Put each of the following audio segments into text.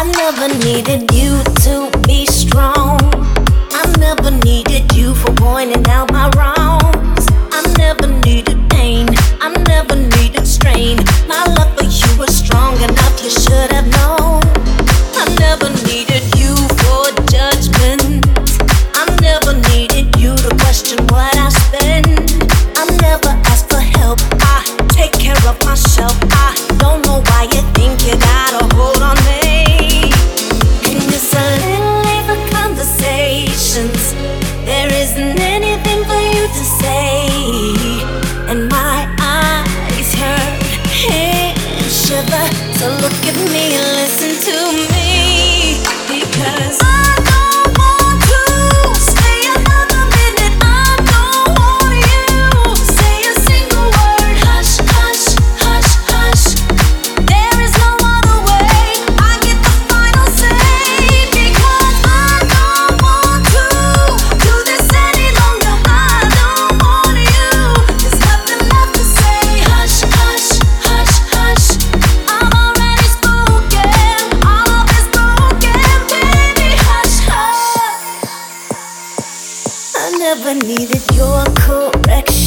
I never needed you to be strong. I never needed you for pointing out my wrongs. I never needed pain. I never needed strain. never needed your correction.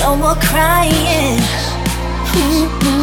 No more crying. Mm -hmm.